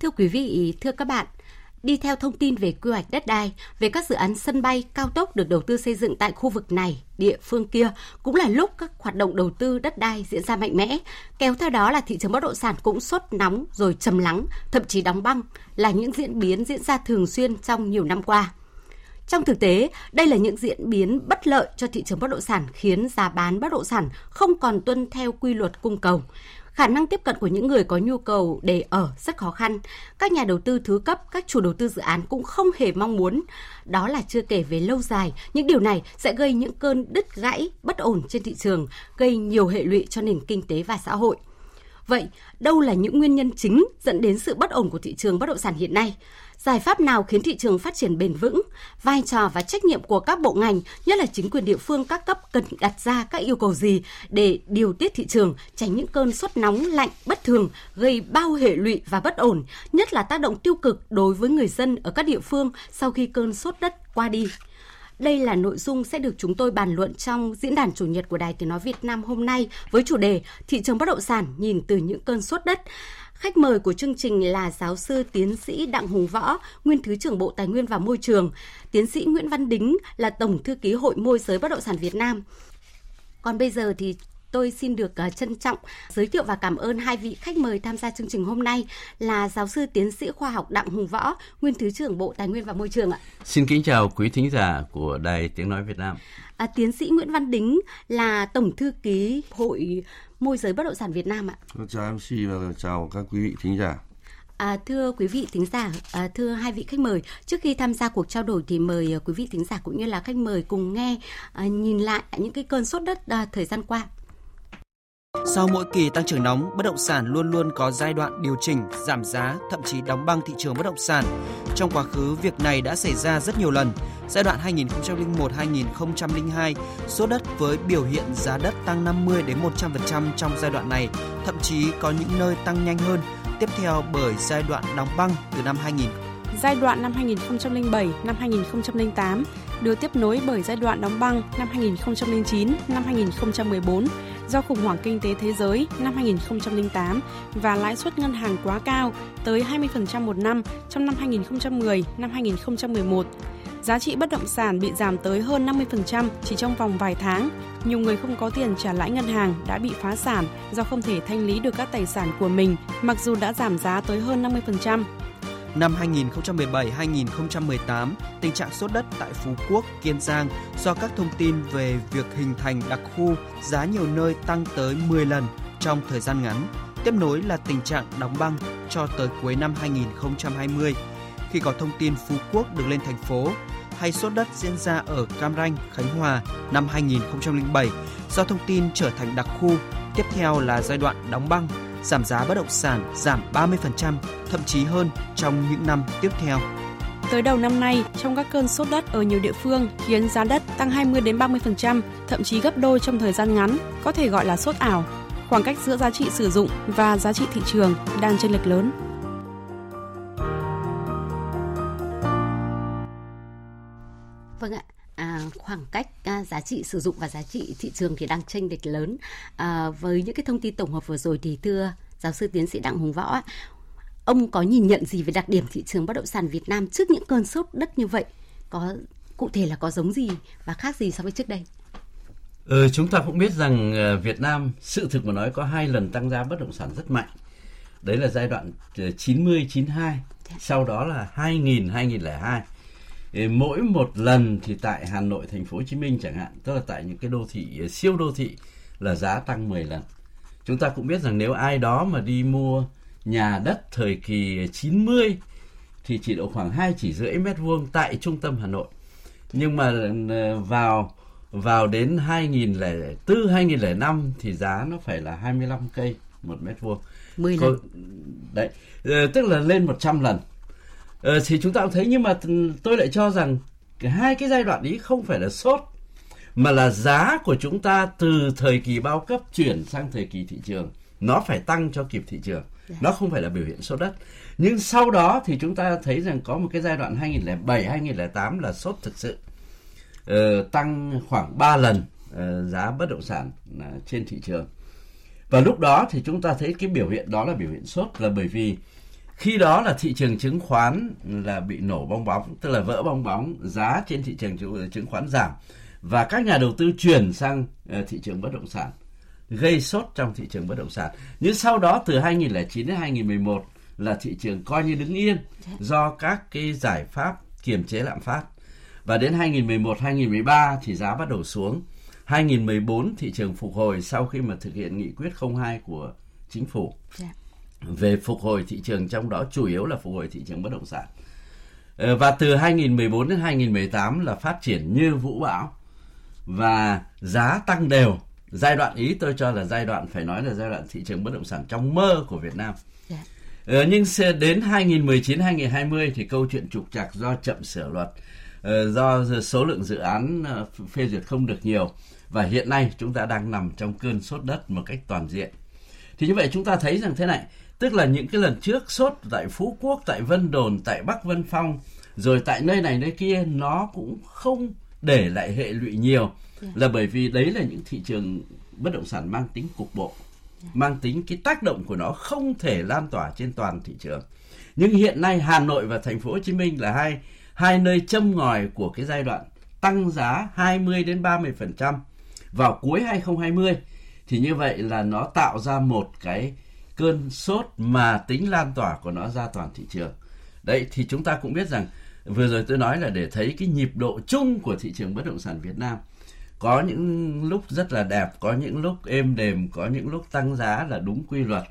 Thưa quý vị, thưa các bạn, đi theo thông tin về quy hoạch đất đai, về các dự án sân bay, cao tốc được đầu tư xây dựng tại khu vực này, địa phương kia, cũng là lúc các hoạt động đầu tư đất đai diễn ra mạnh mẽ. Kéo theo đó là thị trường bất động sản cũng sốt nóng rồi trầm lắng, thậm chí đóng băng, là những diễn biến diễn ra thường xuyên trong nhiều năm qua. Trong thực tế, đây là những diễn biến bất lợi cho thị trường bất động sản khiến giá bán bất động sản không còn tuân theo quy luật cung cầu khả năng tiếp cận của những người có nhu cầu để ở rất khó khăn. Các nhà đầu tư thứ cấp, các chủ đầu tư dự án cũng không hề mong muốn. Đó là chưa kể về lâu dài, những điều này sẽ gây những cơn đứt gãy, bất ổn trên thị trường, gây nhiều hệ lụy cho nền kinh tế và xã hội. Vậy, đâu là những nguyên nhân chính dẫn đến sự bất ổn của thị trường bất động sản hiện nay? Giải pháp nào khiến thị trường phát triển bền vững? Vai trò và trách nhiệm của các bộ ngành, nhất là chính quyền địa phương các cấp cần đặt ra các yêu cầu gì để điều tiết thị trường, tránh những cơn sốt nóng lạnh bất thường gây bao hệ lụy và bất ổn, nhất là tác động tiêu cực đối với người dân ở các địa phương sau khi cơn sốt đất qua đi. Đây là nội dung sẽ được chúng tôi bàn luận trong diễn đàn chủ nhật của Đài Tiếng Nói Việt Nam hôm nay với chủ đề Thị trường bất động sản nhìn từ những cơn sốt đất. Khách mời của chương trình là giáo sư tiến sĩ Đặng Hùng Võ, nguyên Thứ trưởng Bộ Tài nguyên và Môi trường, tiến sĩ Nguyễn Văn Đính là Tổng Thư ký Hội Môi giới Bất động sản Việt Nam. Còn bây giờ thì tôi xin được uh, trân trọng giới thiệu và cảm ơn hai vị khách mời tham gia chương trình hôm nay là giáo sư tiến sĩ khoa học Đặng Hùng Võ, nguyên thứ trưởng Bộ Tài nguyên và Môi trường ạ. Xin kính chào quý thính giả của Đài Tiếng nói Việt Nam. À, tiến sĩ Nguyễn Văn Đính là tổng thư ký Hội môi giới bất động sản Việt Nam ạ. Chào MC và chào các quý vị thính giả. À, thưa quý vị thính giả, à, thưa hai vị khách mời, trước khi tham gia cuộc trao đổi thì mời à, quý vị thính giả cũng như là khách mời cùng nghe à, nhìn lại những cái cơn sốt đất à, thời gian qua. Sau mỗi kỳ tăng trưởng nóng, bất động sản luôn luôn có giai đoạn điều chỉnh, giảm giá, thậm chí đóng băng thị trường bất động sản. Trong quá khứ, việc này đã xảy ra rất nhiều lần. Giai đoạn 2001-2002, số đất với biểu hiện giá đất tăng 50 đến 100% trong giai đoạn này, thậm chí có những nơi tăng nhanh hơn. Tiếp theo bởi giai đoạn đóng băng từ năm 2000. Giai đoạn năm 2007, năm 2008 được tiếp nối bởi giai đoạn đóng băng năm 2009, năm 2014 do khủng hoảng kinh tế thế giới năm 2008 và lãi suất ngân hàng quá cao tới 20% một năm trong năm 2010, năm 2011. Giá trị bất động sản bị giảm tới hơn 50% chỉ trong vòng vài tháng. Nhiều người không có tiền trả lãi ngân hàng đã bị phá sản do không thể thanh lý được các tài sản của mình, mặc dù đã giảm giá tới hơn 50%. Năm 2017-2018, tình trạng sốt đất tại Phú Quốc, Kiên Giang do các thông tin về việc hình thành đặc khu giá nhiều nơi tăng tới 10 lần trong thời gian ngắn. Tiếp nối là tình trạng đóng băng cho tới cuối năm 2020 khi có thông tin Phú Quốc được lên thành phố hay sốt đất diễn ra ở Cam Ranh, Khánh Hòa năm 2007 do thông tin trở thành đặc khu. Tiếp theo là giai đoạn đóng băng giảm giá bất động sản giảm 30%, thậm chí hơn trong những năm tiếp theo. Tới đầu năm nay, trong các cơn sốt đất ở nhiều địa phương khiến giá đất tăng 20 đến 30%, thậm chí gấp đôi trong thời gian ngắn, có thể gọi là sốt ảo. Khoảng cách giữa giá trị sử dụng và giá trị thị trường đang chênh lệch lớn. Vâng ạ, à, khoảng cách giá trị sử dụng và giá trị thị trường thì đang chênh lệch lớn. À, với những cái thông tin tổng hợp vừa rồi thì thưa giáo sư tiến sĩ Đặng Hùng Võ, ông có nhìn nhận gì về đặc điểm thị trường bất động sản Việt Nam trước những cơn sốt đất như vậy? Có cụ thể là có giống gì và khác gì so với trước đây? Ừ, chúng ta cũng biết rằng ờ, Việt Nam sự thực mà nói có hai lần tăng giá bất động sản rất mạnh. Đấy là giai đoạn 90 92, sau đó là 2000 2002 mỗi một lần thì tại Hà Nội, thành phố Hồ Chí Minh chẳng hạn, tức là tại những cái đô thị ờ, siêu đô thị là giá tăng 10 lần. Chúng ta cũng biết rằng nếu ai đó mà đi mua nhà đất thời kỳ 90 thì chỉ độ khoảng 2 chỉ rưỡi mét vuông tại trung tâm Hà Nội. Nhưng mà ờ, vào vào đến 2004 2005 thì giá nó phải là 25 cây một mét vuông. 10 lần. Đấy, ờ, tức là lên 100 lần ờ, thì chúng ta cũng thấy nhưng mà tôi lại cho rằng cái hai cái giai đoạn ấy không phải là sốt mà là giá của chúng ta từ thời kỳ bao cấp chuyển sang thời kỳ thị trường. Nó phải tăng cho kịp thị trường. Dạ. nó không phải là biểu hiện sốt đất. Nhưng sau đó thì chúng ta thấy rằng có một cái giai đoạn 2007 2008 là sốt thực sự ờ, tăng khoảng 3 lần uh, giá bất động sản uh, trên thị trường. Và lúc đó thì chúng ta thấy cái biểu hiện đó là biểu hiện sốt là bởi vì khi đó là thị trường chứng khoán là bị nổ bong bóng, tức là vỡ bong bóng, giá trên thị trường chứng khoán giảm, và các nhà đầu tư chuyển sang ờ, thị trường bất động sản, gây sốt trong thị trường bất động sản. Nhưng sau đó, từ 2009 đến 2011 là thị trường coi như đứng yên do các cái giải pháp kiềm chế lạm phát. Và đến 2011 2013 thì giá bắt đầu xuống. 2014 thị trường phục hồi sau khi mà thực hiện nghị quyết 02 của chính phủ. Yeah về phục hồi thị trường trong đó chủ yếu là phục hồi thị trường bất động sản. Ờ, và từ 2014 đến 2018 là phát triển như vũ bão và giá tăng đều. Giai đoạn ý tôi cho là giai đoạn phải nói là giai đoạn thị trường bất động sản trong mơ của Việt Nam. Yeah. Dạ. Ờ, nhưng đến 2019 2020 thì câu chuyện trục trặc do chậm sửa luật, ờ, do số lượng dự án phê duyệt không được nhiều và hiện nay chúng ta đang nằm trong cơn sốt đất một cách toàn diện thì như vậy chúng ta thấy rằng thế này tức là những cái lần trước sốt tại phú quốc tại vân đồn tại bắc vân phong rồi tại nơi này nơi kia nó cũng không để lại hệ lụy nhiều dạ. là bởi vì đấy là những thị trường bất động sản mang tính cục bộ dạ. mang tính cái tác động của nó không thể lan tỏa trên toàn thị trường nhưng hiện nay Hà Nội và thành phố Hồ Chí Minh là hai hai nơi châm ngòi của cái giai đoạn tăng giá 20 đến 30 phần trăm vào cuối 2020 thì như vậy là nó tạo ra một cái cơn sốt mà tính lan tỏa của nó ra toàn thị trường. Đấy thì chúng ta cũng biết rằng vừa rồi tôi nói là để thấy cái nhịp độ chung của thị trường bất động sản Việt Nam có những lúc rất là đẹp, có những lúc êm đềm, có những lúc tăng giá là đúng quy luật,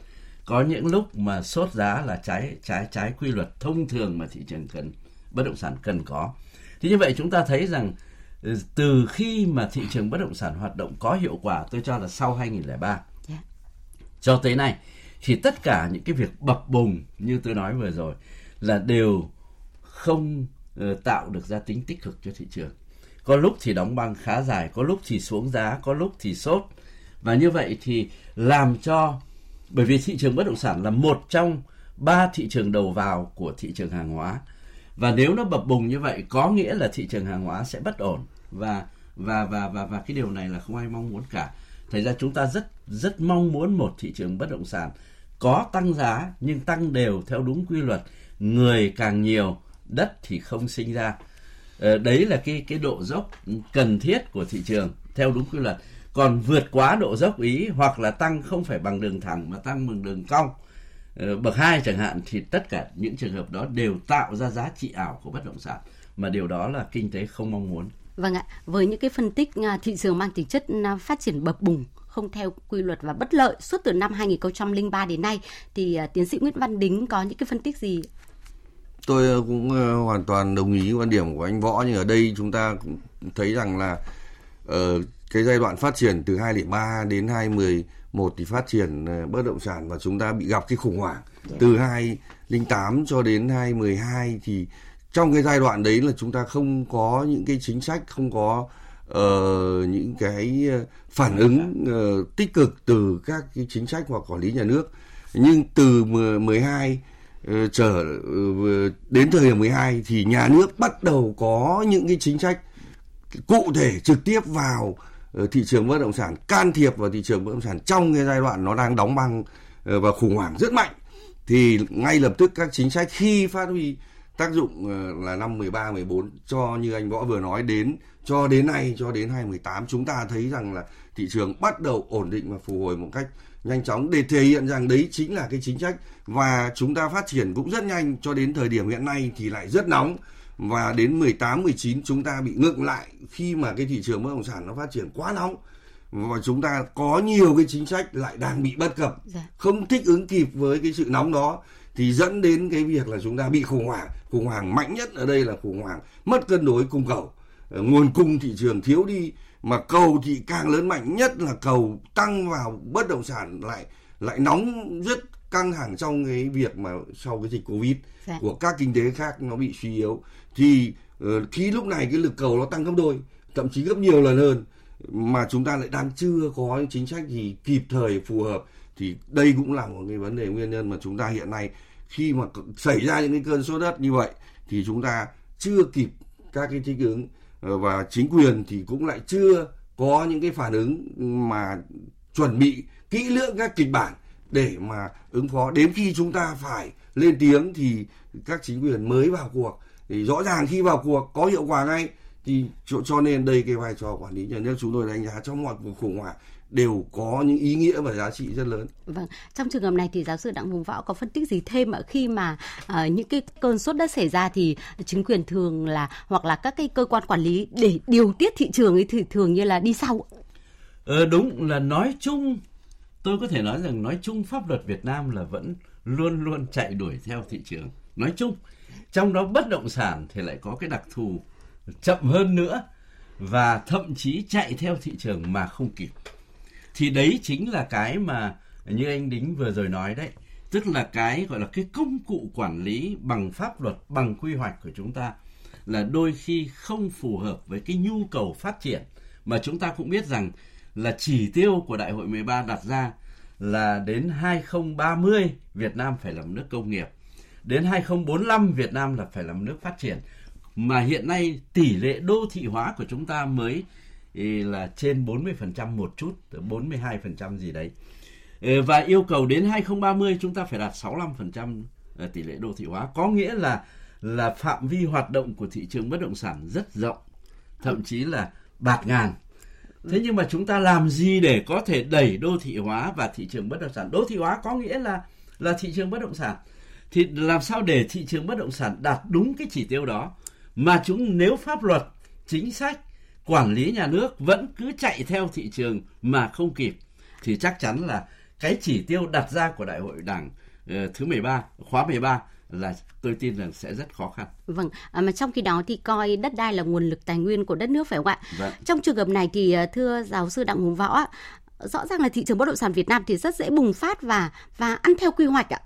có những lúc mà sốt giá là trái trái trái quy luật thông thường mà thị trường cần bất động sản cần có. Thì như vậy chúng ta thấy rằng từ khi mà thị trường bất động sản hoạt động có hiệu quả tôi cho là sau 2003 yeah. Dạ. cho tới nay thì tất cả những cái việc bập bùng như tôi nói vừa rồi là đều không uh, tạo được ra tính tích cực cho thị trường. Có lúc thì đóng băng khá dài có lúc thì xuống giá có lúc thì sốt. Và như vậy thì làm cho bởi vì thị trường bất động sản là một trong ba thị trường đầu vào của thị trường hàng hóa. Và nếu nó bập bùng như vậy có nghĩa là thị trường hàng hóa sẽ bất ổn. Và và và và và cái điều này là không ai mong muốn cả. Thành ra chúng ta rất rất mong muốn một thị trường bất động sản có tăng giá nhưng tăng đều theo đúng quy luật. Người càng nhiều đất thì không sinh ra. Ờ, đấy là cái cái độ dốc cần thiết của thị trường theo đúng quy luật. Còn vượt quá độ dốc ý hoặc là tăng không phải bằng đường thẳng mà tăng bằng đường cong ờ, bậc hai chẳng hạn thì tất cả những trường hợp đó đều tạo ra giá trị ảo của bất động sản. Mà điều đó là kinh tế không mong muốn. Vâng ạ, với những cái phân tích à, thị trường mang tính chất à, phát triển bập bùng không theo quy luật và bất lợi suốt từ năm 2003 đến nay thì à, tiến sĩ Nguyễn Văn Đính có những cái phân tích gì? Tôi cũng hoàn toàn đồng ý quan điểm của anh Võ nhưng ở đây chúng ta cũng thấy rằng là uh, cái giai đoạn phát triển từ 2003 đến 2011 thì phát triển bất động sản và chúng ta bị gặp cái khủng hoảng. Yeah. Từ 2008 cho đến 2012 thì trong cái giai đoạn đấy là chúng ta không có những cái chính sách không có uh, những cái ờ, phản ứng uh, tích cực từ các cái chính sách hoặc quản lý nhà nước. Nhưng từ 12 uh, trở uh, đến thời điểm 12 thì nhà nước bắt đầu có những cái chính sách cụ thể trực tiếp vào uh, thị trường bất động sản can thiệp vào thị trường bất động sản trong cái giai đoạn nó đang đóng băng uh, và khủng hoảng rất mạnh. Thì ngay lập tức các chính sách khi phát huy tác dụng ờ, là năm 13 14 cho như anh Võ vừa nói đến cho đến nay cho đến 2018 chúng ta thấy rằng là thị trường bắt đầu ổn định và phục hồi một cách nhanh chóng. Để thể hiện rằng đấy chính là cái chính sách và chúng ta phát triển cũng rất nhanh cho đến thời điểm hiện nay thì lại rất nóng. Và đến 18 19 chúng ta bị ngược lại khi mà cái thị trường bất động sản nó phát triển quá nóng. Và chúng ta có nhiều cái chính sách lại đang bị bất cập. Dạ. không thích ứng kịp với cái sự nóng đó thì dẫn đến cái việc là chúng ta bị khủng hoảng. Khủng hoảng mạnh nhất ở đây là khủng hoảng mất cân đối cung cầu. Ờ, nguồn cung thị trường thiếu đi mà cầu thì càng lớn mạnh nhất là cầu tăng vào bất động sản lại lại nóng rất căng thẳng trong cái việc mà sau cái dịch covid dạ. của các kinh tế khác nó bị suy yếu. Thì uh, khi lúc này cái lực cầu nó tăng gấp đôi thậm chí gấp nhiều lần hơn mà chúng ta lại đang chưa có chính sách gì kịp thời phù hợp thì đây cũng là một cái vấn đề nguyên nhân mà chúng ta hiện nay khi mà xảy ra những cái cơn sốt đất như vậy thì chúng ta chưa kịp các cái thích ứng. Ờ, và chính quyền thì cũng lại chưa có những cái phản ứng mà chuẩn bị kỹ lưỡng các kịch bản để mà ứng phó. Đến khi chúng ta phải lên tiếng thì các chính quyền mới vào cuộc. Thì rõ ràng khi vào cuộc có hiệu quả ngay thì cho, cho nên đây cái vai trò quản lý nhà nước chúng tôi đánh giá trong mọi cuộc khủng hoảng đều có những ý nghĩa và giá trị rất lớn. Vâng, trong trường hợp này thì giáo sư Đặng Hùng Võ có phân tích gì thêm ạ khi mà uh, những cái cơn sốt đất xảy ra thì chính quyền thường là hoặc là các cái cơ quan quản lý để điều tiết thị trường ấy thì thường như là đi sau. Ờ, đúng là nói chung tôi có thể nói rằng nói chung pháp luật Việt Nam là vẫn luôn luôn chạy đuổi theo thị trường nói chung trong đó bất động sản thì lại có cái đặc thù chậm hơn nữa và thậm chí chạy theo thị trường mà không kịp thì đấy chính là cái mà như anh đính vừa rồi nói đấy tức là cái gọi là cái công cụ quản lý bằng pháp luật, bằng quy hoạch của chúng ta là đôi khi không phù hợp với cái nhu cầu phát triển mà chúng ta cũng biết rằng là chỉ tiêu của đại hội 13 đặt ra là đến 2030 Việt Nam phải làm nước công nghiệp. Đến 2045 Việt Nam là phải làm nước phát triển. Mà hiện nay tỷ lệ đô thị hóa của chúng ta mới là trên 40% một chút, 42% gì đấy. Ờ, và yêu cầu đến 2030 chúng ta phải đạt 65% ờ, tỷ lệ đô thị hóa. Có nghĩa là là phạm vi hoạt động của thị trường bất động sản rất rộng, thậm chí là bạt ngàn Thế nhưng mà chúng ta làm gì để có thể đẩy đô thị hóa và thị trường bất động sản? Đô thị hóa có nghĩa là là thị trường bất động sản. Thì làm sao để thị trường bất động sản đạt đúng cái chỉ tiêu đó mà chúng nếu pháp luật, chính sách, quản lý nhà nước vẫn cứ chạy theo thị trường mà không kịp thì chắc chắn là cái chỉ tiêu đặt ra của Đại hội Đảng uh, thứ 13, khóa 13 là tôi tin rằng sẽ rất khó khăn. Vâng, à, mà trong khi đó thì coi đất đai là nguồn lực tài nguyên của đất nước phải không ạ? Vâng. Trong trường hợp này thì à, thưa giáo sư Đặng Hùng Võ, rõ ràng là thị trường bất động sản Việt Nam thì rất dễ bùng phát và và ăn theo quy hoạch ạ.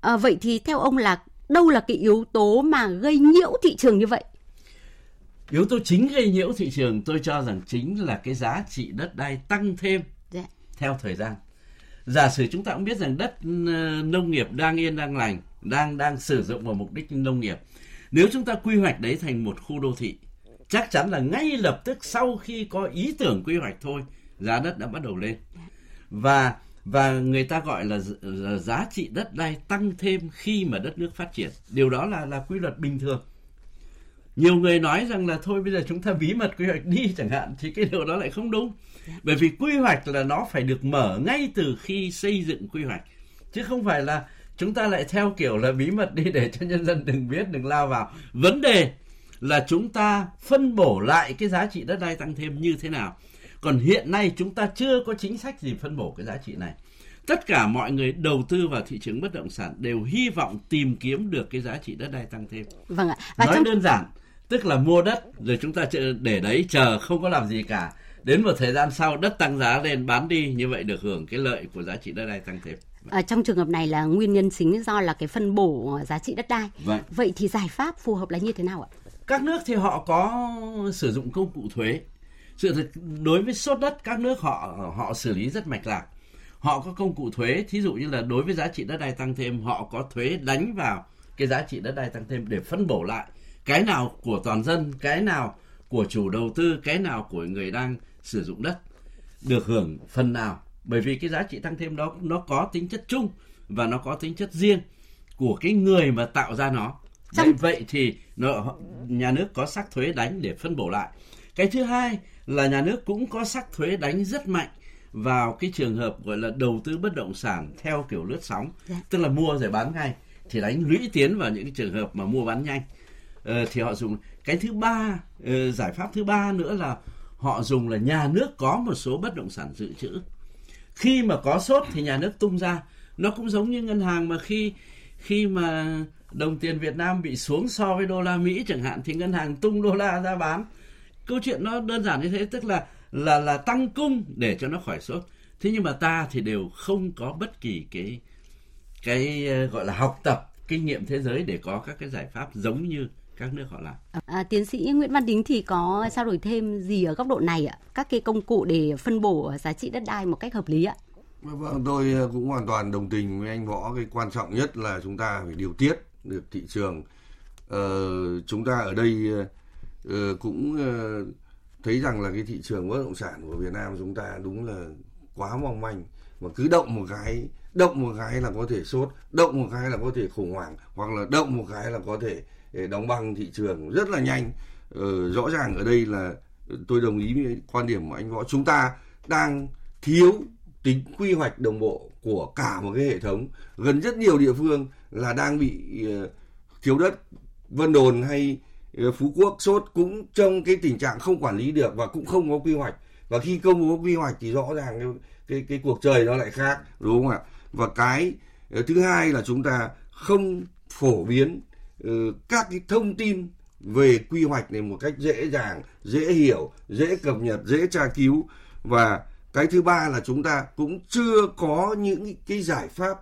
À, vậy thì theo ông là đâu là cái yếu tố mà gây nhiễu thị trường như vậy? Yếu tố chính gây nhiễu thị trường tôi cho rằng chính là cái giá trị đất đai tăng thêm dạ. theo thời gian. Giả sử chúng ta cũng biết rằng đất ờ, nông nghiệp đang yên đang lành đang đang sử dụng vào mục đích nông nghiệp nếu chúng ta quy hoạch đấy thành một khu đô thị chắc chắn là ngay lập tức sau khi có ý tưởng quy hoạch thôi giá đất đã bắt đầu lên và và người ta gọi là, là giá trị đất đai tăng thêm khi mà đất nước phát triển điều đó là là quy luật bình thường nhiều người nói rằng là thôi bây giờ chúng ta bí mật quy hoạch đi chẳng hạn thì cái điều đó lại không đúng. Bởi vì quy hoạch là nó phải được mở ngay từ khi xây dựng quy hoạch. Chứ không phải là chúng ta lại theo kiểu là bí mật đi để cho nhân dân đừng biết đừng lao vào. Vấn đề là chúng ta phân bổ lại cái giá trị đất đai tăng thêm như thế nào. Còn hiện nay chúng ta chưa có chính sách gì phân bổ cái giá trị này. Tất cả mọi người đầu tư vào thị trường bất động sản đều hy vọng tìm kiếm được cái giá trị đất đai tăng thêm. Vâng ạ. Và nói trong... đơn giản tức là mua đất rồi chúng ta để đấy chờ không có làm gì cả đến một thời gian sau đất tăng giá lên bán đi như vậy được hưởng cái lợi của giá trị đất đai tăng thêm À, trong trường hợp này là nguyên nhân chính do là cái phân bổ giá trị đất đai. Vậy. Vậy thì giải pháp phù hợp là như thế nào ạ? Các nước thì họ có sử dụng công cụ thuế. Sự thật đối với sốt đất các nước họ họ xử lý rất mạch lạc. Họ có công cụ thuế, thí dụ như là đối với giá trị đất đai tăng thêm họ có thuế đánh vào cái giá trị đất đai tăng thêm để phân bổ lại cái nào của toàn dân, cái nào của chủ đầu tư, cái nào của người đang sử dụng đất được hưởng phần nào. Bởi vì cái giá trị tăng thêm đó nó có tính chất chung và nó có tính chất riêng của cái người mà tạo ra nó. Trong... vậy, vậy thì nó, nhà nước có sắc thuế đánh để phân bổ lại. Cái thứ hai là nhà nước cũng có sắc thuế đánh rất mạnh vào cái trường hợp gọi là đầu tư bất động sản theo kiểu lướt sóng. Dạ. tức là mua rồi bán ngay thì đánh lũy tiến vào những cái trường hợp mà mua bán nhanh Ờ, thì họ dùng cái thứ ba ờ, giải pháp thứ ba nữa là họ dùng là nhà nước có một số bất động sản dự trữ. Khi mà có sốt thì nhà nước tung ra. Nó cũng giống như ngân hàng mà khi khi mà đồng tiền Việt Nam bị xuống so với đô la Mỹ chẳng hạn thì ngân hàng tung đô la ra bán. Câu chuyện nó đơn giản như thế, tức là là là tăng cung để cho nó khỏi sốt. Thế nhưng mà ta thì đều không có bất kỳ cái cái ờ, gọi là học tập kinh nghiệm thế giới để có các cái giải pháp giống như các nước họ làm. À, tiến sĩ Nguyễn Văn Đính thì có trao đổi thêm gì ở góc độ này ạ? Các cái công cụ để phân bổ giá trị đất đai một cách hợp lý ạ? Vâng, tôi cũng hoàn toàn đồng tình với anh Võ. Cái quan trọng nhất là chúng ta phải điều tiết được thị trường. Ờ, chúng ta ở đây uh, cũng uh, thấy rằng là cái thị trường bất động sản của Việt Nam chúng ta đúng là quá mong manh mà cứ động một cái động một cái là có thể sốt động một cái là có thể khủng hoảng hoặc là động một cái là có thể đóng băng thị trường rất là nhanh. Ờ, rõ ràng ở đây là tôi đồng ý với quan điểm của anh võ. Chúng ta đang thiếu tính quy hoạch đồng bộ của cả một cái hệ thống. Gần rất nhiều địa phương là đang bị ờ, thiếu đất. Vân đồn hay ờ, phú quốc sốt cũng trong cái tình trạng không quản lý được và cũng không có quy hoạch. Và khi công bố quy hoạch thì rõ ràng cái cái, cái cuộc trời nó lại khác đúng không ạ? Và cái ờ, thứ hai là chúng ta không phổ biến Ừ, các cái thông tin về quy hoạch này một cách dễ dàng, dễ hiểu, dễ cập nhật, dễ tra cứu. Và cái thứ ba là chúng ta cũng chưa có những cái giải pháp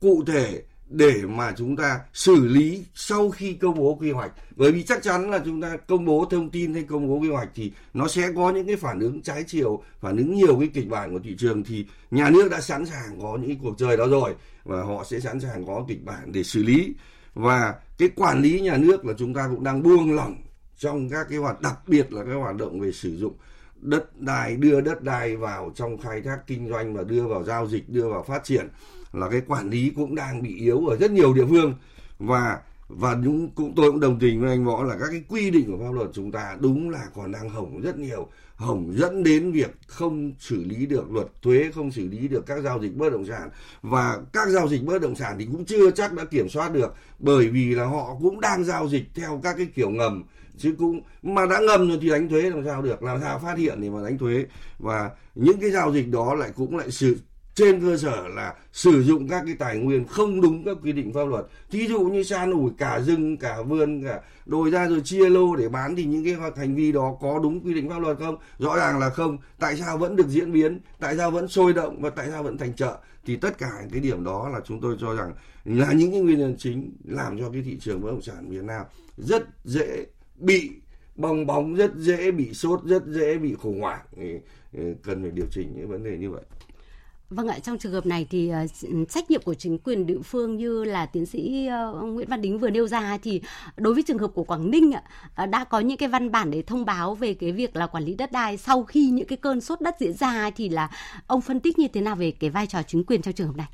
cụ thể để mà chúng ta xử lý sau khi công bố quy hoạch. Bởi vì chắc chắn là chúng ta công bố thông tin hay công bố quy hoạch thì nó sẽ có những cái phản ứng trái chiều, phản ứng nhiều cái kịch bản của thị trường thì nhà nước đã sẵn sàng có những cuộc chơi đó rồi và họ sẽ sẵn sàng có kịch bản để xử lý và cái quản lý nhà nước là chúng ta cũng đang buông lỏng trong các cái hoạt, đặc biệt là cái hoạt động về sử dụng đất đai, đưa đất đai vào trong khai thác kinh doanh và đưa vào giao dịch, đưa vào phát triển là cái quản lý cũng đang bị yếu ở rất nhiều địa phương. Và và những cũng tôi cũng đồng tình với anh võ là các cái quy định của pháp luật chúng ta đúng là còn đang hỏng rất nhiều, hỏng dẫn đến việc không xử lý được luật thuế, không xử lý được các giao dịch bất động sản. Và các giao dịch bất động sản thì cũng chưa chắc đã kiểm soát được, bởi vì là họ cũng đang giao dịch theo các cái kiểu ngầm. Chứ cũng, mà đã ngầm rồi thì đánh thuế làm sao được, làm sao phát hiện thì mà đánh thuế. Và những cái giao dịch đó lại cũng lại sự trên cơ sở là sử dụng các cái tài nguyên không đúng các quy định pháp luật. Thí dụ như san ủi cả rừng, cả vườn, cả đồi ra rồi chia lô để bán thì những cái hành vi đó có đúng quy định pháp luật không? Rõ ràng là không. Tại sao vẫn được diễn biến? Tại sao vẫn sôi động? Và tại sao vẫn thành chợ? Thì tất cả cái điểm đó là chúng tôi cho rằng là những cái nguyên nhân chính làm cho cái thị trường bất động sản Việt Nam rất dễ bị bong bóng, rất dễ bị sốt, rất dễ bị khủng hoảng. Ừ, cần phải điều chỉnh những vấn đề như vậy. Vâng ạ, trong trường hợp này thì uh, trách nhiệm của chính quyền địa phương như là tiến sĩ uh, Nguyễn Văn Đính vừa nêu ra thì đối với trường hợp của Quảng Ninh uh, đã có những cái văn bản để thông báo về cái việc là quản lý đất đai sau khi những cái cơn sốt đất diễn ra thì là ông phân tích như thế nào về cái vai trò chính quyền trong trường hợp này?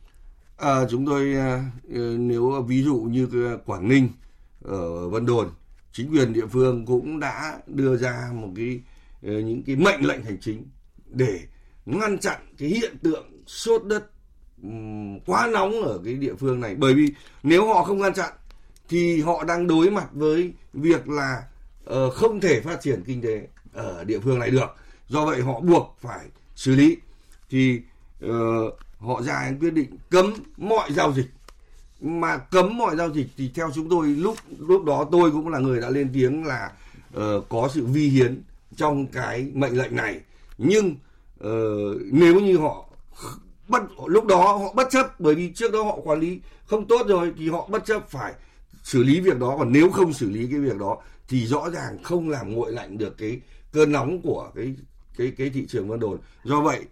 À, chúng tôi uh, nếu ví dụ như Quảng Ninh ở Vân Đồn chính quyền địa phương cũng đã đưa ra một cái những cái mệnh lệnh hành chính để ngăn chặn cái hiện tượng sốt đất ừ, quá nóng ở cái địa phương này. Bởi vì nếu họ không ngăn chặn thì họ đang đối mặt với việc là uh, không thể phát triển kinh tế ở địa phương này được. Do vậy họ buộc phải xử lý. Thì uh, họ ra quyết định cấm mọi giao dịch. Mà cấm mọi giao dịch thì theo chúng tôi lúc lúc đó tôi cũng là người đã lên tiếng là uh, có sự vi hiến trong cái mệnh lệnh này. Nhưng uh, nếu như họ bất, lúc đó họ bất chấp, bởi vì trước đó họ quản lý không tốt rồi, thì họ bất chấp phải xử lý việc đó. Còn nếu không xử lý cái việc đó, thì rõ ràng không làm nguội lạnh được cái cơn nóng của cái cái cái thị trường vân đồn. Do vậy,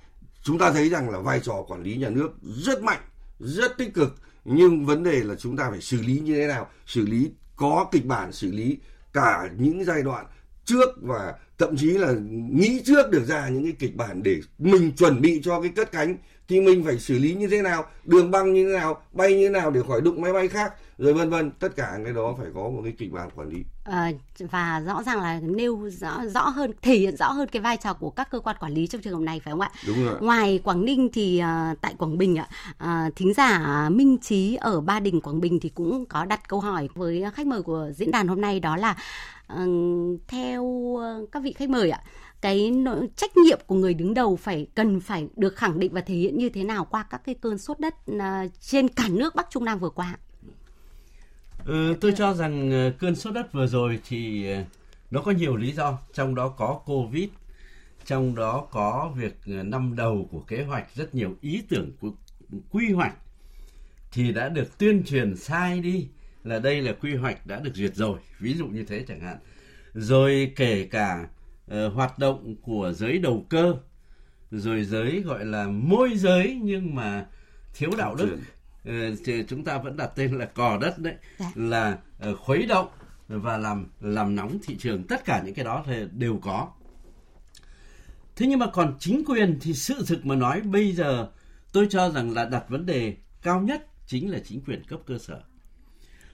chúng ta thấy rằng là vai trò quản lý nhà nước rất mạnh, rất tích cực. Nhưng vấn đề là chúng ta phải xử lý như thế nào? Xử lý có kịch bản, xử lý cả những giai đoạn trước và thậm chí là nghĩ trước được ra những cái kịch bản để mình chuẩn bị cho cái cất cánh thì mình phải xử lý như thế nào đường băng như thế nào bay như thế nào để khỏi đụng máy bay khác rồi vân vân. Tất cả cái đó phải có một cái kịch bản quản lý. À, và rõ ràng là nêu rõ rõ hơn thể hiện rõ hơn cái vai trò của các cơ quan quản lý trong trường hợp này phải không ạ? Đúng rồi ngoài Quảng Ninh thì uh, tại Quảng Bình ạ uh, thính giả Minh Trí ở Ba Đình Quảng Bình thì cũng có đặt câu hỏi với khách mời của diễn đàn hôm nay đó là theo ờ, các vị khách mời ạ cái trách nhiệm của người đứng đầu phải cần phải được khẳng định và thể hiện như thế nào qua các cái cơn sốt đất ờ, trên cả nước Bắc Trung Nam vừa qua? Ừ, tôi cho rằng cơn sốt đất vừa rồi thì nó có nhiều lý do, trong đó có Covid, trong đó có việc năm đầu của kế hoạch rất nhiều ý tưởng của quy hoạch thì đã được tuyên truyền sai đi là đây là quy hoạch đã được duyệt rồi, ví dụ như thế chẳng hạn. Rồi kể cả uh, hoạt động của giới đầu cơ, rồi giới gọi là môi giới nhưng mà thiếu đạo đức. thì chúng ta vẫn đặt tên là cò đất đấy dạ. là ờ, khuấy động và làm làm nóng thị trường. Tất cả những cái đó thì đều có. Thế nhưng mà còn chính quyền thì sự thực mà nói bây giờ tôi cho rằng là đặt vấn đề cao nhất chính là chính quyền cấp cơ sở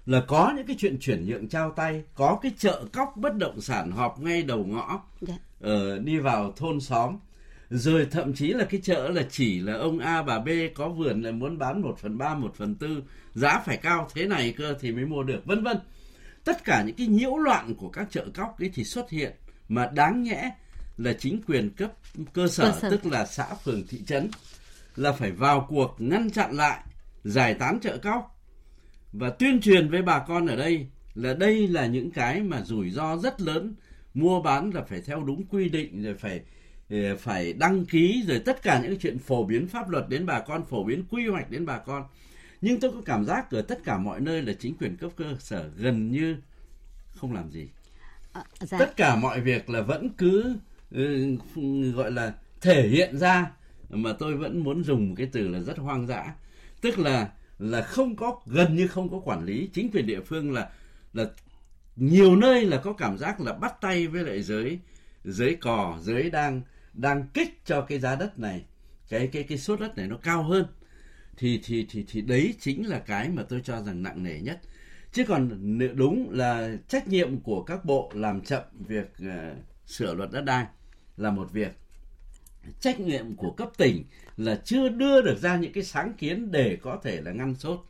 là có những cái chuyện chuyển nhượng trao tay có cái chợ cóc bất động sản họp ngay đầu ngõ. Dạ. ờ, đi vào thôn xóm rồi thậm chí là cái chợ là chỉ là ông A bà B có vườn là muốn bán một phần ba một phần tư giá phải cao thế này cơ thì mới mua được vân vân tất cả những cái nhiễu loạn của các chợ cóc ấy thì xuất hiện mà đáng nhẽ là chính quyền cấp cơ sở, cơ sở. tức là xã phường thị trấn là phải vào cuộc ngăn chặn lại giải tán chợ cóc và tuyên truyền với bà con ở đây là đây là những cái mà rủi ro rất lớn. Mua bán là phải theo đúng quy định rồi phải ờ, phải đăng ký rồi tất cả những cái chuyện phổ biến pháp luật đến bà con phổ biến quy hoạch đến bà con. Nhưng tôi có cảm giác ở tất cả mọi nơi là chính quyền cấp cơ sở gần như không làm gì. À, dạ. tất cả mọi việc là vẫn cứ ừ, gọi là thể hiện ra mà tôi vẫn muốn dùng cái từ là rất hoang dã. Tức là là không có gần như không có quản lý. Chính quyền địa phương là là nhiều nơi là có cảm giác là bắt tay với lại giới giới cò giới đang đang kích cho cái giá đất này. Cái cái cái số đất này nó cao hơn. Thì thì thì thì đấy chính là cái mà tôi cho rằng nặng nề nhất. Chứ còn đúng là trách nhiệm của các bộ làm chậm việc uh, sửa luật đất đai là một việc trách nhiệm của cấp tỉnh là chưa đưa được ra những cái sáng kiến để có thể là ngăn sốt.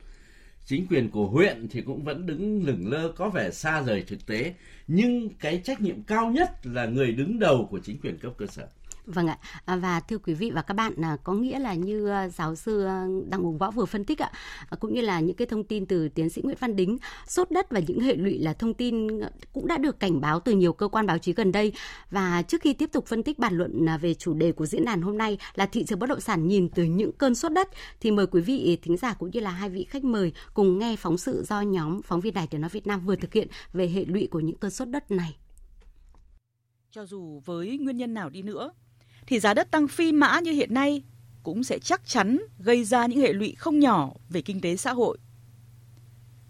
Chính quyền của huyện thì cũng vẫn đứng lửng lơ, có vẻ xa rời thực tế. Nhưng cái trách nhiệm cao nhất là người đứng đầu của chính quyền cấp cơ sở. Vâng ạ. À, và thưa quý vị và các bạn, là có nghĩa là như à, giáo sư à, Đặng Hùng Võ vừa phân tích ạ, cũng như là những cái thông tin từ tiến sĩ Nguyễn Văn Đính, sốt đất và những hệ lụy là thông tin cũng đã được cảnh báo từ nhiều cơ quan báo chí gần đây. Và trước khi tiếp tục phân tích bàn luận về chủ đề của diễn đàn hôm nay là thị trường bất động sản nhìn từ những cơn sốt đất, thì mời quý vị thính giả cũng như là hai vị khách mời cùng nghe phóng sự do nhóm phóng viên Đài Tiếng nói Việt Nam vừa thực hiện về hệ lụy của những cơn sốt đất này. Cho dù với nguyên nhân nào đi nữa, thì giá đất tăng phi mã như hiện nay cũng sẽ chắc chắn gây ra những hệ lụy không nhỏ về kinh tế xã hội.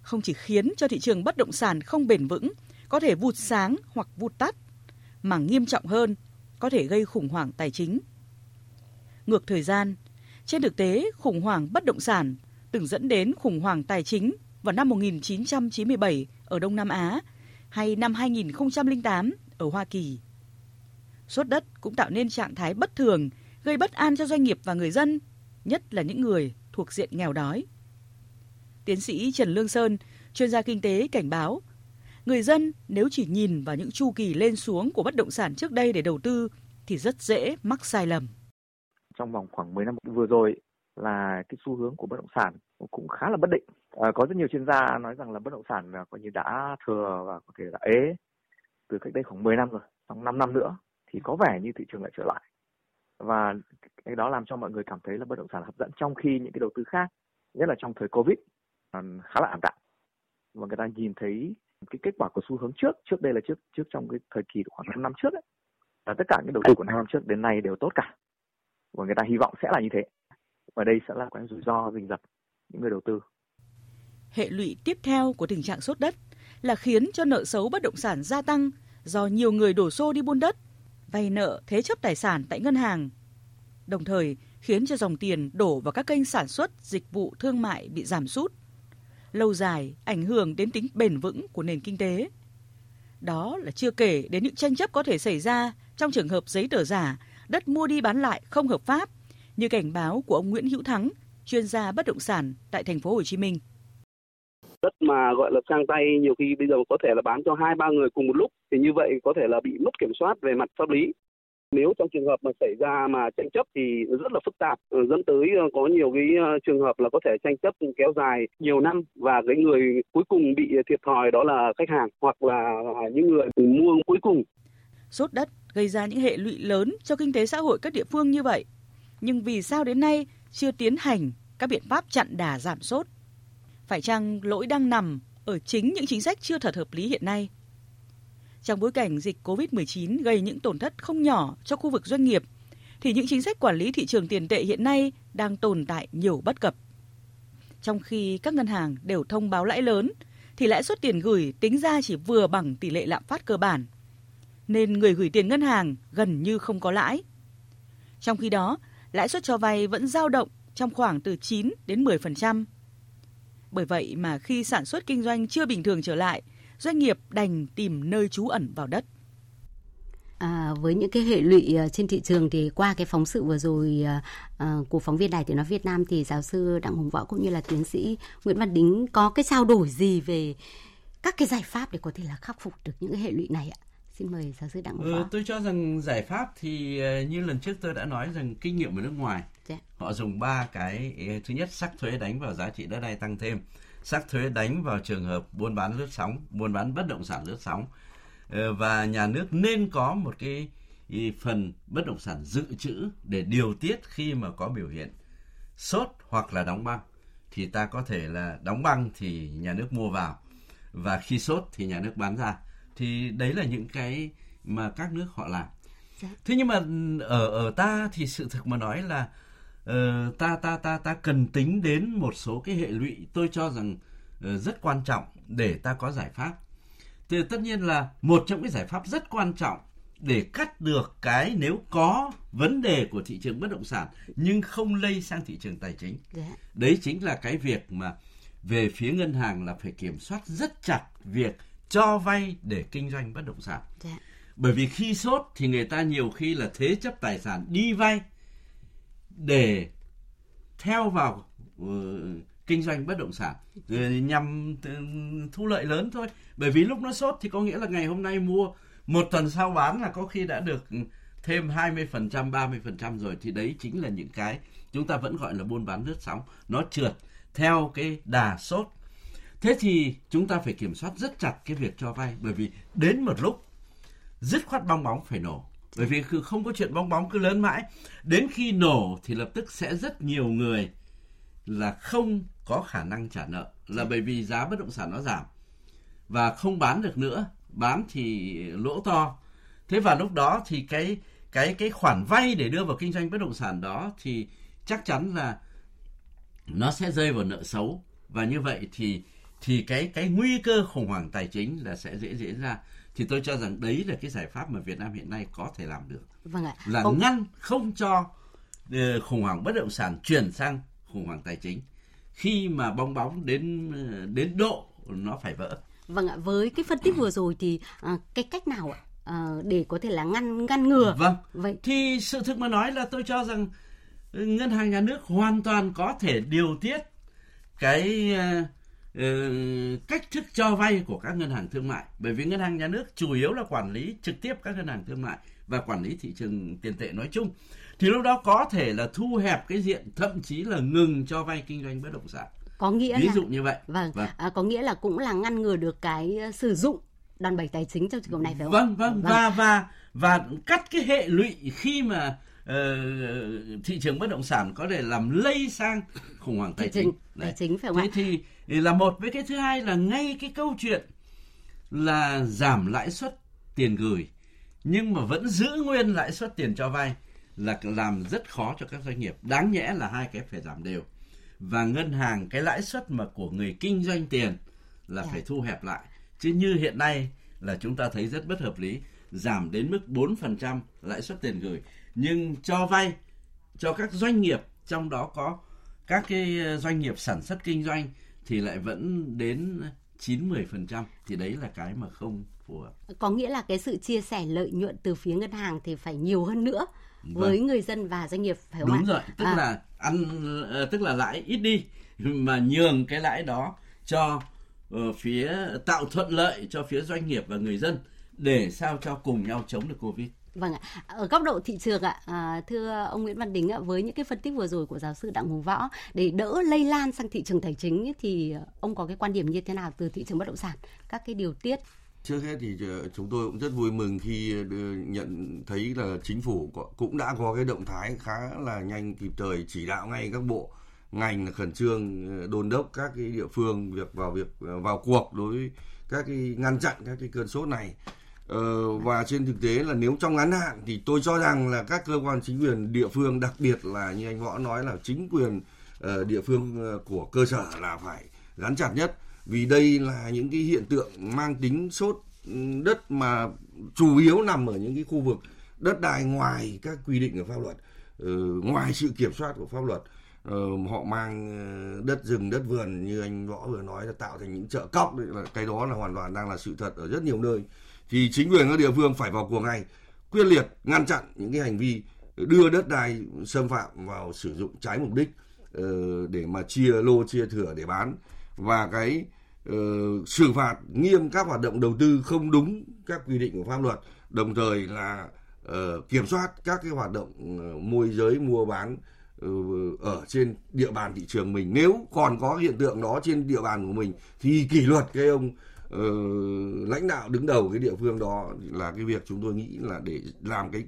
Không chỉ khiến cho thị trường bất động sản không bền vững, có thể vụt sáng hoặc vụt tắt, mà nghiêm trọng hơn, có thể gây khủng hoảng tài chính. Ngược thời gian, trên thực tế, khủng hoảng bất động sản từng dẫn đến khủng hoảng tài chính vào năm 1997 ở Đông Nam Á hay năm 2008 ở Hoa Kỳ. Sốt đất cũng tạo nên trạng thái bất thường, gây bất an cho doanh nghiệp và người dân, nhất là những người thuộc diện nghèo đói. Tiến sĩ Trần Lương Sơn, chuyên gia kinh tế cảnh báo, người dân nếu chỉ nhìn vào những chu kỳ lên xuống của bất động sản trước đây để đầu tư thì rất dễ mắc sai lầm. Trong vòng khoảng 10 năm vừa rồi là cái xu hướng của bất động sản cũng khá là bất định. À, có rất nhiều chuyên gia nói rằng là bất động sản coi như đã thừa và có thể là ế từ cách đây khoảng 10 năm rồi, trong 5 năm nữa thì có vẻ như thị trường lại trở lại. Và cái đó làm cho mọi người cảm thấy là bất động sản hấp dẫn trong khi những cái đầu tư khác nhất là trong thời covid khá là ảm đạm. Và người ta nhìn thấy cái kết quả của xu hướng trước trước đây là trước trước trong cái thời kỳ khoảng 5 năm trước ấy, là tất cả những đầu tư của năm năm trước đến nay đều tốt cả. Và người ta hy vọng sẽ là như thế. Và đây sẽ là cái rủi ro rình rập những người đầu tư. Hệ lụy tiếp theo của tình trạng sốt đất là khiến cho nợ xấu bất động sản gia tăng do nhiều người đổ xô đi buôn đất vay nợ, thế chấp tài sản tại ngân hàng, đồng thời khiến cho dòng tiền đổ vào các kênh sản xuất, dịch vụ thương mại bị giảm sút. Lâu dài ảnh hưởng đến tính bền vững của nền kinh tế. Đó là chưa kể đến những tranh chấp có thể xảy ra trong trường hợp giấy tờ giả, đất mua đi bán lại không hợp pháp, như cảnh báo của ông Nguyễn Hữu Thắng, chuyên gia bất động sản tại thành phố Hồ Chí Minh đất mà, gọi là, sang tay, nhiều khi bây giờ có thể là bán cho hai, ba người cùng một lúc, thì như vậy có thể là bị mất kiểm soát về mặt pháp lý nếu trong trường hợp mà xảy ra mà tranh chấp thì rất là phức tạp ờ, dẫn tới ờ, có nhiều cái ờ, trường hợp là có thể tranh chấp kéo dài nhiều năm và cái người cuối cùng bị thiệt thòi đó là khách hàng hoặc là những người mua cuối cùng. Sốt đất gây ra những hệ lụy lớn cho kinh tế xã hội các địa phương như vậy. Nhưng vì sao đến nay chưa tiến hành các biện pháp chặn đà giảm sốt? Phải chăng lỗi đang nằm ở chính những chính sách chưa thật hợp lý hiện nay? Trong bối cảnh dịch COVID-19 gây những tổn thất không nhỏ cho khu vực doanh nghiệp, thì những chính sách quản lý thị trường tiền tệ hiện nay đang tồn tại nhiều bất cập. Trong khi các ngân hàng đều thông báo lãi lớn, thì lãi suất tiền gửi tính ra chỉ vừa bằng tỷ lệ lạm phát cơ bản. Nên người gửi tiền ngân hàng gần như không có lãi. Trong khi đó, lãi suất cho vay vẫn dao động trong khoảng từ 9 đến 10%. Bởi vậy mà khi sản xuất kinh doanh chưa bình thường trở lại, doanh nghiệp đành tìm nơi trú ẩn vào đất. À, với những cái hệ lụy à, trên thị trường thì qua cái phóng sự vừa rồi à, à, của phóng viên đài tiếng nói Việt Nam thì giáo sư Đặng Hùng Võ cũng như là tiến sĩ Nguyễn Văn Đính có cái trao đổi gì về các cái giải pháp để có thể là khắc phục được những cái hệ lụy này ạ? Xin mời giáo sư Đặng Hùng Võ. Ừ, tôi cho rằng giải pháp thì như lần trước tôi đã nói rằng kinh nghiệm ở nước ngoài. Dạ. họ dùng ba cái thứ nhất sắc thuế đánh vào giá trị đất đai tăng thêm. Sắc thuế đánh vào trường hợp buôn bán lướt sóng buôn bán bất động sản lướt sóng. Ờ, và nhà nước nên có một cái phần bất động sản dự trữ để điều tiết khi mà có biểu hiện sốt hoặc là đóng băng. Thì ta có thể là đóng băng thì nhà nước mua vào và khi sốt thì nhà nước bán ra thì đấy là những cái mà các nước họ làm dạ. thế nhưng mà ở ở ta thì sự thực mà nói là uh, ta ta ta ta cần tính đến một số cái hệ lụy tôi cho rằng uh, rất quan trọng để ta có giải pháp thì tất nhiên là một trong cái giải pháp rất quan trọng để cắt được cái nếu có vấn đề của thị trường bất động sản nhưng không lây sang thị trường tài chính. Dạ. Đấy chính là cái việc mà về phía ngân hàng là phải kiểm soát rất chặt việc cho vay để kinh doanh bất động sản. Dạ. Bởi vì khi sốt thì người ta nhiều khi là thế chấp tài sản đi vay để theo vào uh, kinh doanh bất động sản nhằm thu lợi lớn thôi bởi vì lúc nó sốt thì có nghĩa là ngày hôm nay mua một tuần sau bán là có khi đã được thêm 20%, 30% rồi thì đấy chính là những cái chúng ta vẫn gọi là buôn bán lướt sóng. Nó trượt theo cái đà sốt. Thế thì chúng ta phải kiểm soát rất chặt cái việc cho vay, bởi vì đến một lúc dứt khoát bong bóng phải nổ. Bởi vì không có chuyện bong bóng, cứ lớn mãi. Đến khi nổ thì lập tức sẽ rất nhiều người là không có khả năng trả nợ là bởi vì giá bất động sản nó giảm và không bán được nữa, bán thì lỗ to thế và lúc đó thì cái cái cái khoản vay để đưa vào kinh doanh bất động sản đó thì chắc chắn là nó sẽ rơi vào nợ xấu và như vậy thì thì cái cái nguy cơ khủng hoảng tài chính là sẽ dễ diễn ra thì tôi cho rằng đấy là cái giải pháp mà Việt Nam hiện nay có thể làm được vâng ạ. là Ông... ngăn không cho ờ, khủng hoảng bất động sản chuyển sang khủng hoảng tài chính khi mà bong bóng đến đến độ nó phải vỡ. Vâng ạ, với cái phân tích vừa rồi thì à, cái cách nào ạ à, để có thể là ngăn ngăn ngừa? Vâng. Vậy thì sự thực mà nói là tôi cho rằng ừ, ngân hàng nhà nước hoàn toàn có thể điều tiết cái uh, cách thức cho vay của các ngân hàng thương mại. Bởi vì ngân hàng nhà nước chủ yếu là quản lý trực tiếp các ngân hàng thương mại và quản lý thị trường tiền tệ nói chung. Thì lúc đó có thể là thu hẹp cái diện thậm chí là ngừng cho vay kinh doanh bất động sản. Có nghĩa ví là, dụ như vậy. Vâng, vâng. À, có nghĩa là cũng là ngăn ngừa được cái ờ, sử dụng đòn bẩy tài chính trong trường hợp này phải không? Vâng vâng, vâng. và và và cắt cái hệ lụy khi mà uh, thị trường bất động sản có thể làm lây sang khủng hoảng tài chính. tài chính phải không thế thì là một với cái thứ hai là ngay cái câu chuyện là giảm lãi suất tiền gửi nhưng mà vẫn giữ nguyên lãi suất tiền cho vay là làm rất khó cho các doanh nghiệp đáng nhẽ là hai cái phải giảm đều và ngân hàng cái lãi suất mà của người kinh doanh tiền là yeah. Dạ. phải thu hẹp lại chứ như hiện nay là chúng ta thấy rất bất hợp lý giảm đến mức 4% lãi suất tiền gửi nhưng cho vay cho các doanh nghiệp trong đó có các cái doanh nghiệp sản xuất kinh doanh thì lại vẫn đến 9 10% thì đấy là cái mà không phù hợp. Có nghĩa là cái sự chia sẻ lợi nhuận từ phía ngân hàng thì phải nhiều hơn nữa vâng. với người dân và doanh nghiệp phải không Đúng ạ? rồi, tức à. là ăn ờ, tức là lãi ít đi mà nhường cái lãi đó cho uh, phía tạo thuận lợi cho phía doanh nghiệp và người dân để sao cho cùng nhau chống được Covid. Vâng ạ. Ở góc độ thị trường ạ, à, thưa ông Nguyễn Văn Đính ạ, với những cái phân tích vừa rồi của giáo sư Đặng Hùng Võ để đỡ lây lan sang thị trường tài chính thì ông có cái quan điểm như thế nào từ thị trường bất động sản, các cái điều tiết Trước hết thì ờ, chúng tôi cũng rất vui mừng khi ờ, nhận thấy là chính phủ cũng đã có cái động thái khá là nhanh kịp thời chỉ đạo ngay các bộ ngành là khẩn trương ờ, đôn đốc các cái địa phương việc vào việc vào cuộc đối với các cái ngăn chặn các cái cơn sốt này. Ờ, và trên thực tế là nếu trong ngắn hạn thì tôi cho rằng là các cơ quan chính quyền địa phương đặc biệt là như anh võ nói là chính quyền uh, địa phương ờ, của cơ sở là phải gắn chặt nhất. Vì đây là những cái hiện tượng mang tính sốt ừ, đất mà chủ yếu nằm ở những cái khu vực đất đai ngoài các quy định của pháp luật. Uh, ngoài sự kiểm soát của pháp luật uh, họ mang đất rừng đất vườn như anh võ vừa nói là tạo thành những chợ cóc đấy, là cái đó là hoàn toàn đang là sự thật ở rất nhiều nơi thì chính quyền các địa phương phải vào cuộc ngay quyết liệt ngăn chặn những cái hành vi đưa đất đai xâm phạm vào sử dụng trái mục đích ờ, để mà chia lô chia thửa để bán. Và cái uh, xử phạt nghiêm các hoạt động đầu tư không đúng các quy định của pháp luật đồng thời là uh, kiểm soát các cái hoạt động uh, môi giới mua bán uh, ở trên địa bàn thị trường mình. Nếu còn có hiện tượng đó trên địa bàn của mình thì kỷ luật cái ông uh, lãnh đạo đứng đầu cái địa phương đó là cái việc chúng tôi nghĩ là để làm cái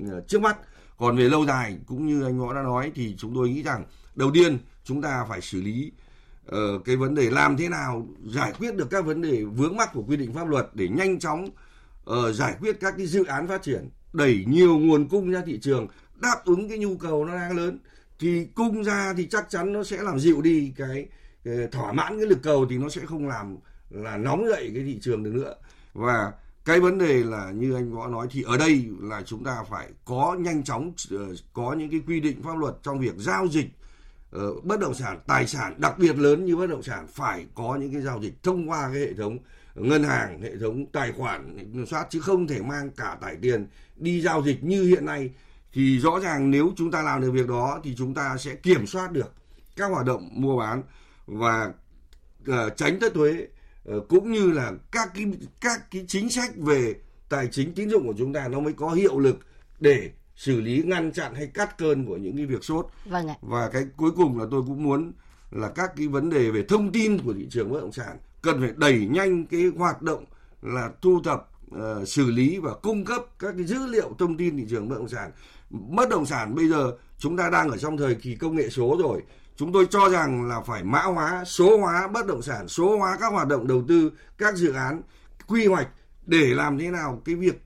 uh, trước mắt. Còn về lâu dài cũng như anh võ đã nói thì chúng tôi nghĩ rằng đầu tiên chúng ta phải xử lý uh, cái vấn đề làm thế nào giải quyết được các vấn đề vướng mắc của quy định pháp luật để nhanh chóng uh, giải quyết các cái dự án phát triển đẩy nhiều nguồn cung ra thị trường đáp ứng cái nhu cầu nó đang lớn. Thì cung ra thì chắc chắn nó sẽ làm dịu đi cái, cái thỏa mãn cái lực cầu thì nó sẽ không làm là nóng dậy cái thị trường được nữa. Và cái vấn đề là như anh võ nói thì ở đây là chúng ta phải có nhanh chóng ờ, có những cái quy định pháp luật trong việc giao dịch uh, bất động sản tài sản đặc biệt lớn như bất động sản phải có những cái giao dịch thông qua cái hệ thống ngân hàng hệ thống tài khoản kiểm soát chứ không thể mang cả tải tiền đi giao dịch như hiện nay. Thì rõ ràng nếu chúng ta làm được việc đó thì chúng ta sẽ kiểm soát được các hoạt động mua bán và uh, tránh thất thuế cũng như là các cái các cái chính sách về tài chính tín dụng của chúng ta nó mới có hiệu lực để xử lý ngăn chặn hay cắt cơn của những cái việc sốt vâng ạ. và cái cuối cùng là tôi cũng muốn là các cái vấn đề về thông tin của thị trường bất động sản cần phải đẩy nhanh cái hoạt động là thu thập uh, xử lý và cung cấp các cái dữ liệu thông tin thị trường bất động sản bất động sản bây giờ chúng ta đang ở trong thời kỳ công nghệ số rồi chúng tôi cho rằng là phải mã hóa số hóa bất động sản số hóa các hoạt động đầu tư các dự án quy hoạch để làm thế nào cái việc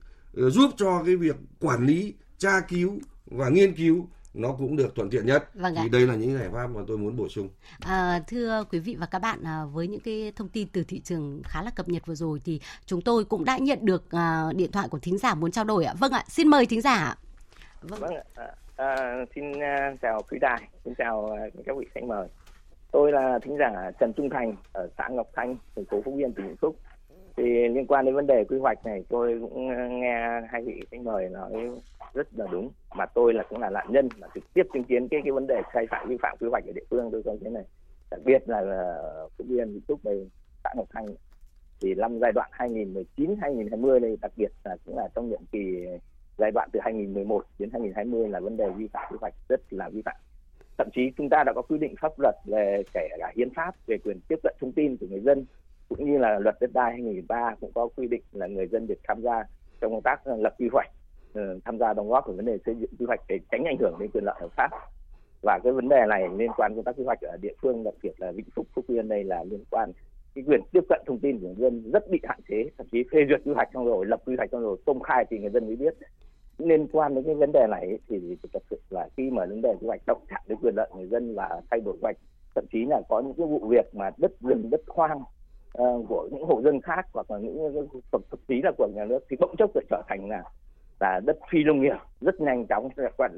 uh, giúp cho cái việc quản lý tra cứu và nghiên cứu nó cũng được thuận tiện nhất. Vâng thì đây là những giải pháp mà tôi muốn bổ sung. À, thưa quý vị và các bạn, à, với những cái thông tin từ thị trường khá là cập nhật vừa rồi thì chúng tôi cũng đã nhận được à, điện thoại của thính giả muốn trao đổi ạ. Vâng ạ, xin mời thính giả. Vâng, vâng à, à, xin uh, chào quý đài, xin chào uh, các vị khách mời. Tôi là thính giả Trần Trung Thành ở xã Ngọc Thanh, thành phố Phúc Yên, tỉnh Vĩnh Phúc. Thì liên quan đến vấn đề quy hoạch này, tôi cũng nghe hai vị khách mời nói rất là đúng. Mà tôi là cũng là nạn nhân mà trực tiếp chứng kiến cái cái vấn đề sai phạm vi phạm quy hoạch ở địa phương tôi trong thế này. Đặc biệt là, là Phúc Yên, Vĩnh Phúc này, xã Ngọc Thanh thì năm giai đoạn 2019-2020 này đặc biệt là cũng là trong nhiệm kỳ giai đoạn từ 2011 đến 2020 là vấn đề vi phạm quy hoạch rất là vi phạm. Thậm chí chúng ta đã có quy định pháp luật về kể cả hiến pháp về quyền tiếp cận thông tin của người dân cũng như là luật đất đai 2003 cũng có quy định là người dân được tham gia trong công tác lập quy hoạch, ờ, tham gia đóng góp vào vấn đề xây dựng quy hoạch để tránh ảnh hưởng đến quyền lợi hợp pháp. Và cái vấn đề này liên quan công tác quy hoạch ở địa phương đặc biệt là Vĩnh Phúc, Phúc Yên đây là liên quan cái quyền tiếp cận thông tin của người dân rất bị hạn chế, thậm chí phê duyệt quy hoạch xong rồi lập quy hoạch xong rồi công khai thì người dân mới biết liên quan đến cái vấn đề này thì thật sự là khi mà vấn đề quy hoạch động chạm đến quyền lợi người dân và thay đổi quy hoạch thậm chí là có những cái vụ việc mà đất rừng đất hoang uh, của những hộ dân khác hoặc là những thậm chí là của nhà nước thì bỗng chốc lại trở thành là là đất phi nông nghiệp rất nhanh chóng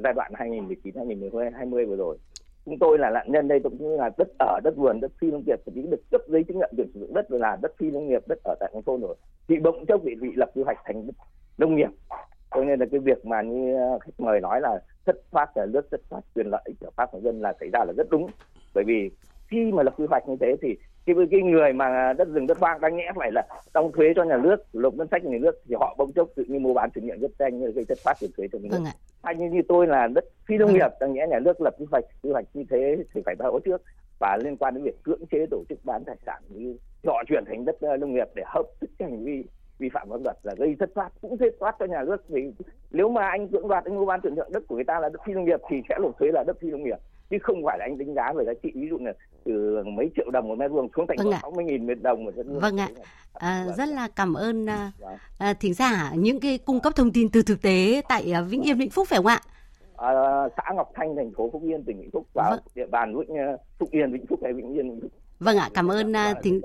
giai đoạn 2019 2020 vừa rồi. Chúng tôi là nạn nhân đây cũng như là đất ở đất vườn đất phi nông nghiệp thậm chí được cấp giấy chứng nhận quyền sử dụng đất là đất phi nông nghiệp đất ở tại nông thôn rồi. Thì bỗng chốc bị bị lập quy hoạch thành đất nông nghiệp cho nên là cái việc mà như khách mời nói là thất thoát nhà nước thất thoát quyền lợi hợp pháp của dân là xảy ra là rất đúng. Bởi vì khi mà lập quy hoạch như thế thì cái cái người mà đất rừng đất hoang đang nhẽ phải là đóng thuế cho nhà nước nộp ngân sách nhà nước thì họ bỗng chốc tự nhiên mua bán chuyển nhượng rất nhanh gây thất thoát tiền thuế cho nhà nước. Vâng ạ. hay như, như tôi là đất phi nông nghiệp đang nhẽ nhà nước lập quy hoạch quy hoạch như thế thì phải báo trước. Và liên quan đến việc cưỡng chế tổ chức bán tài sản như họ chuyển thành đất ờ, nông nghiệp để hợp thức cái hành vi vi phạm pháp luật là gây thất thoát cũng thất thoát cho nhà nước vì nếu mà anh cưỡng đoạt anh mua bán chuyển nhượng đất của người ta là đất phi nông nghiệp thì sẽ nộp thuế là đất phi nông nghiệp chứ không phải là anh đánh giá về giá trị ví dụ là từ mấy triệu đồng một mét vuông xuống thành Vâng sáu mươi nghìn đồng một mét vuông Vâng ạ. À, Vâng. rất là cảm ơn à, Vâng. à, thính giả những cái cung cấp thông tin từ thực tế tại à, Vĩnh Yên Vĩnh Phúc phải không ạ? à, xã Ngọc Thanh thành phố Phúc Yên tỉnh Vĩnh Phúc và Vâng. địa bàn ờ, Phúc Yên Vĩnh Phúc hay Vĩnh Yên Vĩnh Phúc Vâng ạ, cảm ơn à, thính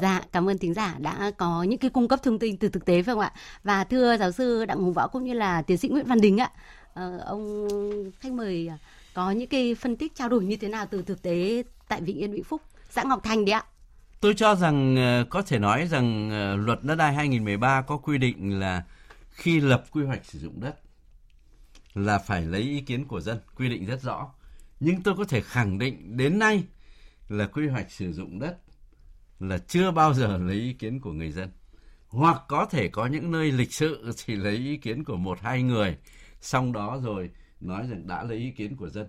Dạ, cảm ơn thính giả đã có những cái cung cấp thông tin từ thực tế phải không ạ? Và thưa giáo sư Đặng Hùng Võ cũng như là tiến sĩ Nguyễn Văn Đình ạ, ờ, ông khách mời có những cái phân tích trao đổi như thế nào từ thực tế tại Vĩnh Yên Vĩnh Phúc xã Ngọc Thành đấy ạ Tôi cho rằng ờ, có thể nói rằng ờ, luật đất đai 2013 có quy định là khi lập quy hoạch sử dụng đất là phải lấy ý kiến của dân, quy định rất rõ. Nhưng tôi có thể khẳng định đến nay là quy hoạch sử dụng đất là chưa bao giờ lấy ý kiến của người dân. Hoặc có thể có những nơi lịch sự thì lấy ý kiến của một hai người, xong đó rồi nói rằng đã lấy ý kiến của dân.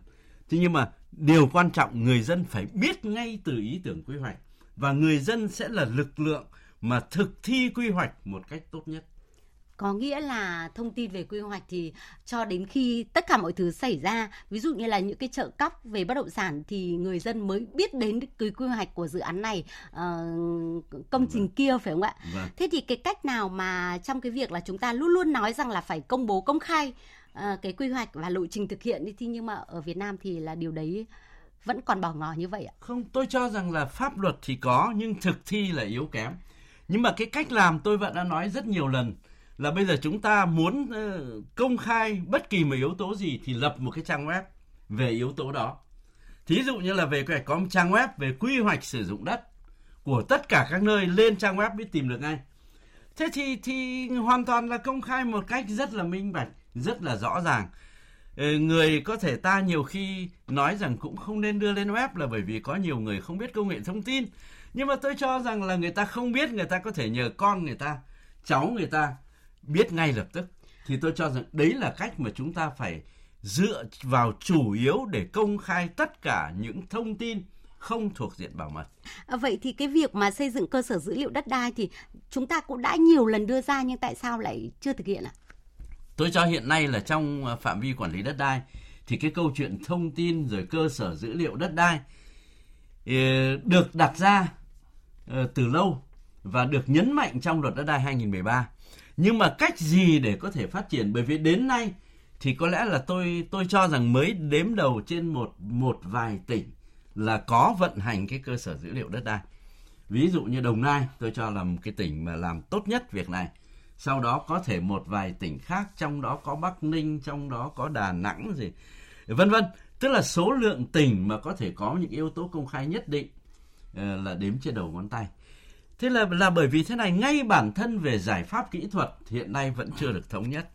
Thế nhưng mà điều quan trọng người dân phải biết ngay từ ý tưởng quy hoạch và người dân sẽ là lực lượng mà thực thi quy hoạch một cách tốt nhất. Có nghĩa là thông tin về quy hoạch thì cho đến khi tất cả mọi thứ xảy ra, ví dụ như là những cái trợ cấp về bất động sản thì người dân mới biết đến cái quy hoạch của dự án này, uh, công trình vâng. kia phải không ạ? Vâng. Thế thì cái cách nào mà trong cái việc là chúng ta luôn luôn nói rằng là phải công bố công khai uh, cái quy hoạch và lộ trình thực hiện đi thì nhưng mà ở Việt Nam thì là điều đấy vẫn còn bỏ ngỏ như vậy ạ? Không, tôi cho rằng là pháp luật thì có nhưng thực thi là yếu kém. Nhưng mà cái cách làm tôi vẫn đã nói rất nhiều lần là bây giờ chúng ta muốn ờ, công khai bất kỳ một yếu tố gì thì lập một cái trang web về yếu tố đó. Thí dụ như là về có một trang web về quy hoạch sử dụng đất của tất cả các nơi lên trang web biết tìm được ngay. Thế thì thì hoàn toàn là công khai một cách rất là minh bạch, rất là rõ ràng. Ờ, người có thể ta nhiều khi nói rằng cũng không nên đưa lên web là bởi vì có nhiều người không biết công nghệ thông tin. Nhưng mà tôi cho rằng là người ta không biết, người ta có thể nhờ con người ta, cháu người ta biết ngay lập tức thì tôi cho rằng đấy là cách mà chúng ta phải dựa vào chủ yếu để công khai tất cả những thông tin không thuộc diện bảo mật. À, vậy thì cái việc mà xây dựng cơ sở dữ liệu đất đai thì chúng ta cũng đã nhiều lần đưa ra nhưng tại sao lại chưa thực hiện ạ? Tôi cho hiện nay là trong à, phạm vi quản lý đất đai thì cái câu chuyện thông tin rồi cơ sở dữ liệu đất đai ờ, được đặt ra ờ, từ lâu và được nhấn mạnh trong luật đất đai 2013 nhưng mà cách gì để có thể phát triển? Bởi vì đến nay thì có lẽ là tôi tôi cho rằng mới đếm đầu trên một một vài tỉnh là có vận hành cái cơ sở dữ liệu đất đai. Ví dụ như đồng nai, tôi cho là một cái tỉnh mà làm tốt nhất việc này. Sau đó có thể một vài tỉnh khác, trong đó có bắc ninh, trong đó có đà nẵng gì, vân vân. Tức là số lượng tỉnh mà có thể có những yếu tố công khai nhất định ờ, là đếm trên đầu ngón tay. Thế là là bởi vì thế này ngay bản thân về giải pháp kỹ thuật hiện nay vẫn chưa được thống nhất.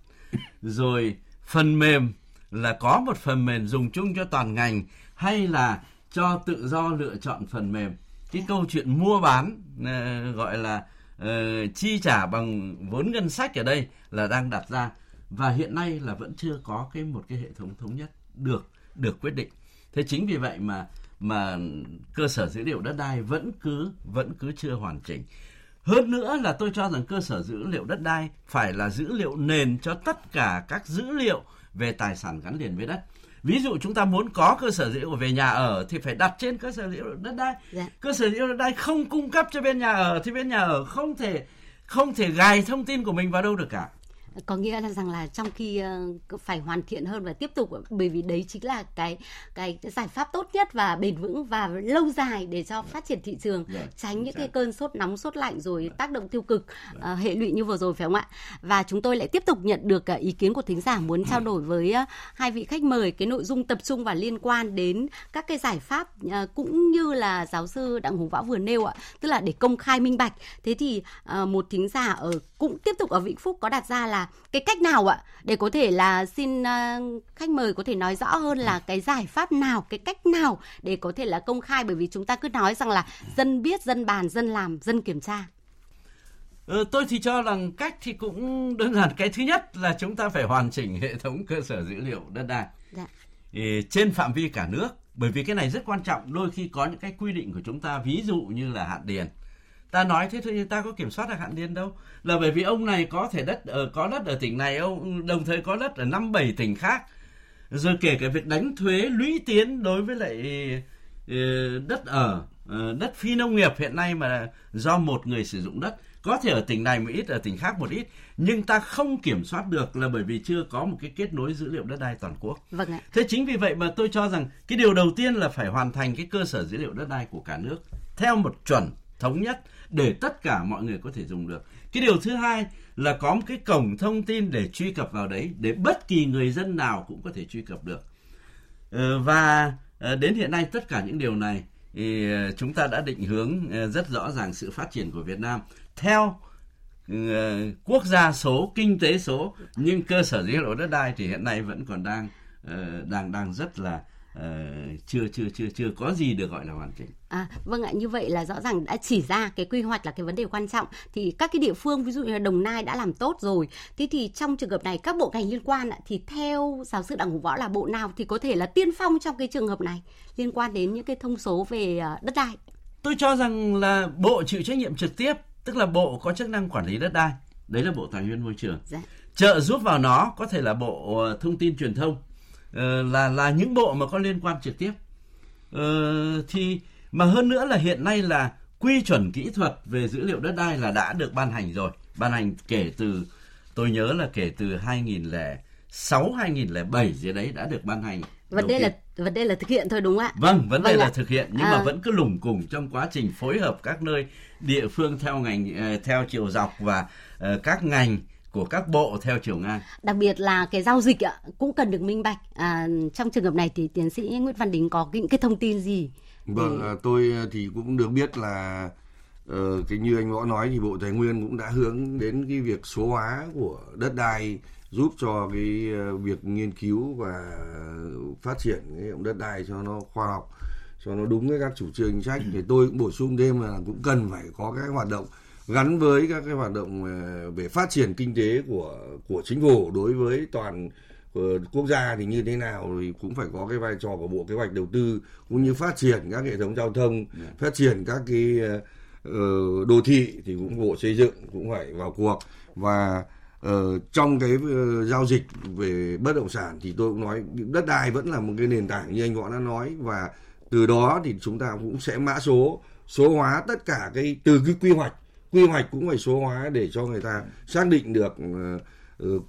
Rồi phần mềm là có một phần mềm dùng chung cho toàn ngành hay là cho tự do lựa chọn phần mềm. Cái câu chuyện mua bán uh, gọi là uh, chi trả bằng vốn ngân sách ở đây là đang đặt ra và hiện nay là vẫn chưa có cái một cái hệ thống thống nhất được được quyết định. Thế chính vì vậy mà mà cơ sở dữ liệu đất đai vẫn cứ vẫn cứ chưa hoàn chỉnh. Hơn nữa là tôi cho rằng cơ sở dữ liệu đất đai phải là dữ liệu nền cho tất cả các dữ liệu về tài sản gắn liền với đất. Ví dụ chúng ta muốn có cơ sở dữ liệu về nhà ở thì phải đặt trên cơ sở dữ liệu đất đai. Dạ. Cơ sở dữ liệu đất đai không cung cấp cho bên nhà ở thì bên nhà ở không thể không thể gài thông tin của mình vào đâu được cả có nghĩa là rằng là trong khi uh, phải hoàn thiện hơn và tiếp tục bởi vì đấy chính là cái cái, giải pháp tốt nhất và bền vững và lâu dài để cho phát triển thị trường yeah, dạ, tránh những cái cơn sốt nóng sốt lạnh rồi. Dạ. tác động tiêu cực uh, hệ lụy như vừa rồi phải không ạ? Và chúng tôi lại tiếp tục nhận được uh, ý kiến của thính giả muốn trao đổi với hai vị khách mời cái nội dung tập trung và liên quan đến các cái giải pháp cũng như là giáo sư đặng hùng võ vừa nêu ạ. Tức là để công khai minh bạch. Thế thì một thính giả ở cũng tiếp tục ở vĩnh phúc có đặt ra là cái cách nào ạ để có thể là xin uh, khách mời có thể nói rõ hơn là cái giải pháp nào cái cách nào để có thể là công khai bởi vì chúng ta cứ nói rằng là dân biết dân bàn dân làm dân kiểm tra Ừ, tôi thì cho rằng cách thì cũng đơn giản. Cái thứ nhất là chúng ta phải hoàn chỉnh hệ thống cơ sở dữ liệu đất đai dạ. trên phạm vi cả nước. Bởi vì cái này rất quan trọng. Đôi khi có những cái quy định của chúng ta, ví dụ như là hạn điền ta nói thế thôi nhưng ta có kiểm soát được hạn điền đâu. Là bởi vì ông này có thể đất ở có đất ở tỉnh này ông đồng thời có đất ở năm bảy tỉnh khác. Rồi kể cả việc đánh thuế lũy tiến đối với lại ờ, đất ở ờ, đất phi nông nghiệp hiện nay mà do một người sử dụng đất. Có thể ở tỉnh này một ít ở tỉnh khác một ít. Nhưng ta không kiểm soát được là bởi vì chưa có một cái kết nối dữ liệu đất đai toàn quốc. Vâng ạ. Thế chính vì vậy mà tôi cho rằng cái điều đầu tiên là phải hoàn thành cái cơ sở dữ liệu đất đai của cả nước theo một chuẩn thống nhất để tất cả mọi người có thể dùng được. Cái điều thứ hai là có một cái cổng thông tin để truy cập vào đấy để bất kỳ người dân nào cũng có thể truy cập được. Ờ, và ờ, đến hiện nay tất cả những điều này thì ờ, chúng ta đã định hướng rất rõ ràng sự phát triển của Việt Nam theo ừ, quốc gia số, kinh tế số nhưng cơ sở dữ liệu đất đai thì hiện nay vẫn còn đang đang đang rất là uh, chưa chưa chưa chưa có gì được gọi là hoàn chỉnh. À, vâng ạ, như vậy là rõ ràng đã chỉ ra cái quy hoạch là cái vấn đề quan trọng. Thì các cái địa phương ví dụ như là Đồng Nai đã làm tốt rồi. Thế thì trong trường hợp này các bộ ngành liên quan thì theo giáo sư Đặng Hùng Võ là bộ nào thì có thể là tiên phong trong cái trường hợp này liên quan đến những cái thông số về ờ, đất đai? Tôi cho rằng là bộ chịu trách nhiệm trực tiếp, tức là bộ có chức năng quản lý đất đai. Đấy là bộ tài nguyên môi trường. Dạ. Trợ giúp vào nó có thể là bộ ờ, thông tin truyền thông Ờ, là là những bộ mà có liên quan trực tiếp. Uh, thì mà hơn nữa là hiện nay là quy chuẩn kỹ thuật về dữ liệu đất đai là đã được ban hành rồi. Ban hành kể từ tôi nhớ là kể từ 2006 2007 gì đấy đã được ban hành. Vấn đề là vấn đề là thực hiện thôi đúng không ạ? Vâng vấn đề vâng là ạ. thực hiện nhưng à. mà vẫn cứ lủng củng trong quá trình phối hợp các nơi địa phương theo ngành ờ, theo chiều dọc và các ngành của các bộ theo chiều ngang. Đặc biệt là cái giao dịch ạ cũng cần được minh bạch. À, trong trường hợp này thì tiến sĩ Nguyễn Văn Đính có những cái thông tin gì? Vâng, để... À, tôi thì cũng được biết là uh, cái như anh Võ nói thì Bộ Tài nguyên cũng đã hướng đến cái việc số hóa của đất đai giúp cho cái ờ, việc nghiên cứu và phát triển cái đất đai cho nó khoa học cho nó đúng với các chủ trương chính sách thì tôi cũng bổ sung thêm là cũng cần phải có các hoạt động gắn với các cái hoạt động ờ, về phát triển kinh tế của của chính phủ đối với toàn ờ, quốc gia thì như thế nào thì cũng phải có cái vai trò của bộ kế hoạch đầu tư cũng như phát triển các hệ thống giao thông dạ. phát triển các cái uh, đô thị thì cũng bộ xây dựng cũng phải vào cuộc và trong cái uh, giao dịch về bất động sản thì tôi cũng nói đất đai vẫn là một cái nền tảng như anh võ đã nói và từ đó thì chúng ta cũng sẽ mã số số hóa tất cả cái từ cái quy hoạch quy hoạch cũng phải số hóa để cho người ta xác định được uh,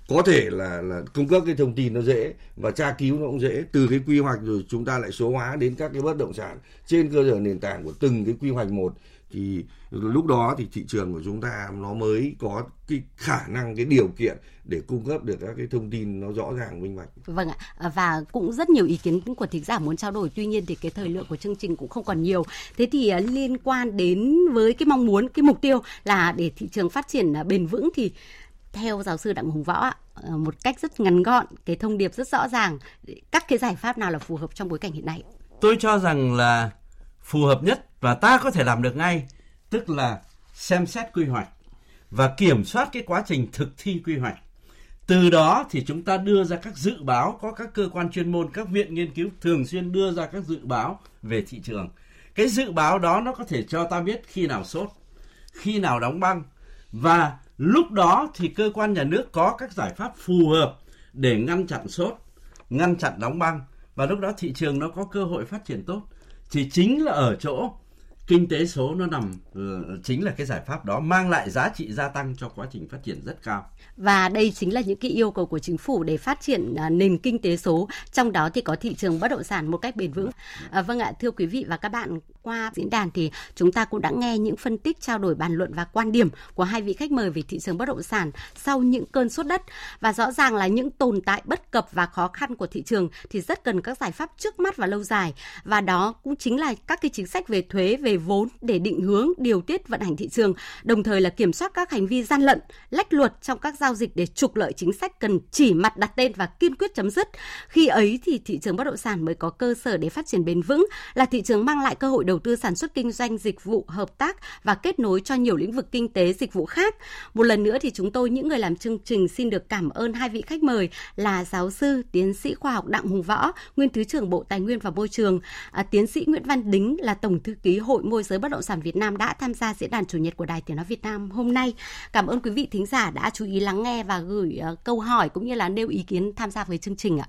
có thể là là cung cấp cái thông tin nó dễ và tra cứu nó cũng dễ. Từ cái quy hoạch rồi chúng ta lại số hóa đến các cái bất động sản trên cơ sở nền tảng của từng cái quy hoạch một thì lúc đó thì thị trường của chúng ta nó mới có cái khả năng cái điều kiện để cung cấp được các cái thông tin nó rõ ràng minh bạch. Vâng ạ và cũng rất nhiều ý kiến của thính giả muốn trao đổi tuy nhiên thì cái thời lượng của chương trình cũng không còn nhiều. Thế thì à, liên quan đến với cái mong muốn cái mục tiêu là để thị trường phát triển à, bền vững thì theo giáo sư Đặng Hùng Võ ạ, à, một cách rất ngắn gọn, cái thông điệp rất rõ ràng, các cái giải pháp nào là phù hợp trong bối cảnh hiện nay? Tôi cho rằng là phù hợp nhất và ta có thể làm được ngay, tức là xem xét quy hoạch và kiểm soát cái quá trình thực thi quy hoạch. Từ đó thì chúng ta đưa ra các dự báo, có các cơ quan chuyên môn, các viện nghiên cứu thường xuyên đưa ra các dự báo về thị trường. Cái dự báo đó nó có thể cho ta biết khi nào sốt, khi nào đóng băng và lúc đó thì cơ quan nhà nước có các giải pháp phù hợp để ngăn chặn sốt, ngăn chặn đóng băng và lúc đó thị trường nó có cơ hội phát triển tốt thì chính là ở chỗ kinh tế số nó nằm uh, chính là cái giải pháp đó mang lại giá trị gia tăng cho quá trình phát triển rất cao. Và đây chính là những cái yêu cầu của chính phủ để phát triển uh, nền kinh tế số, trong đó thì có thị trường bất động sản một cách bền vững. À, vâng ạ, thưa quý vị và các bạn, qua diễn đàn thì chúng ta cũng đã nghe những phân tích trao đổi bàn luận và quan điểm của hai vị khách mời về thị trường bất động sản sau những cơn sốt đất và rõ ràng là những tồn tại bất cập và khó khăn của thị trường thì rất cần các giải pháp trước mắt và lâu dài và đó cũng chính là các cái chính sách về thuế về vốn để định hướng điều tiết vận hành thị trường, đồng thời là kiểm soát các hành vi gian lận, lách luật trong các giao dịch để trục lợi chính sách cần chỉ mặt đặt tên và kiên quyết chấm dứt. Khi ấy thì thị trường bất động sản mới có cơ sở để phát triển bền vững, là thị trường mang lại cơ hội đầu tư sản xuất kinh doanh dịch vụ hợp tác và kết nối cho nhiều lĩnh vực kinh tế dịch vụ khác. Một lần nữa thì chúng tôi những người làm chương trình xin được cảm ơn hai vị khách mời là giáo sư tiến sĩ khoa học Đặng Hùng Võ, nguyên thứ trưởng Bộ Tài nguyên và Môi trường, à, tiến sĩ Nguyễn Văn Đính là tổng thư ký Hội môi giới bất động sản Việt Nam đã tham gia diễn đàn chủ nhật của Đài Tiếng nói Việt Nam hôm nay. Cảm ơn quý vị thính giả đã chú ý lắng nghe và gửi ờ, câu hỏi cũng như là nêu ý kiến tham gia với chương trình ạ.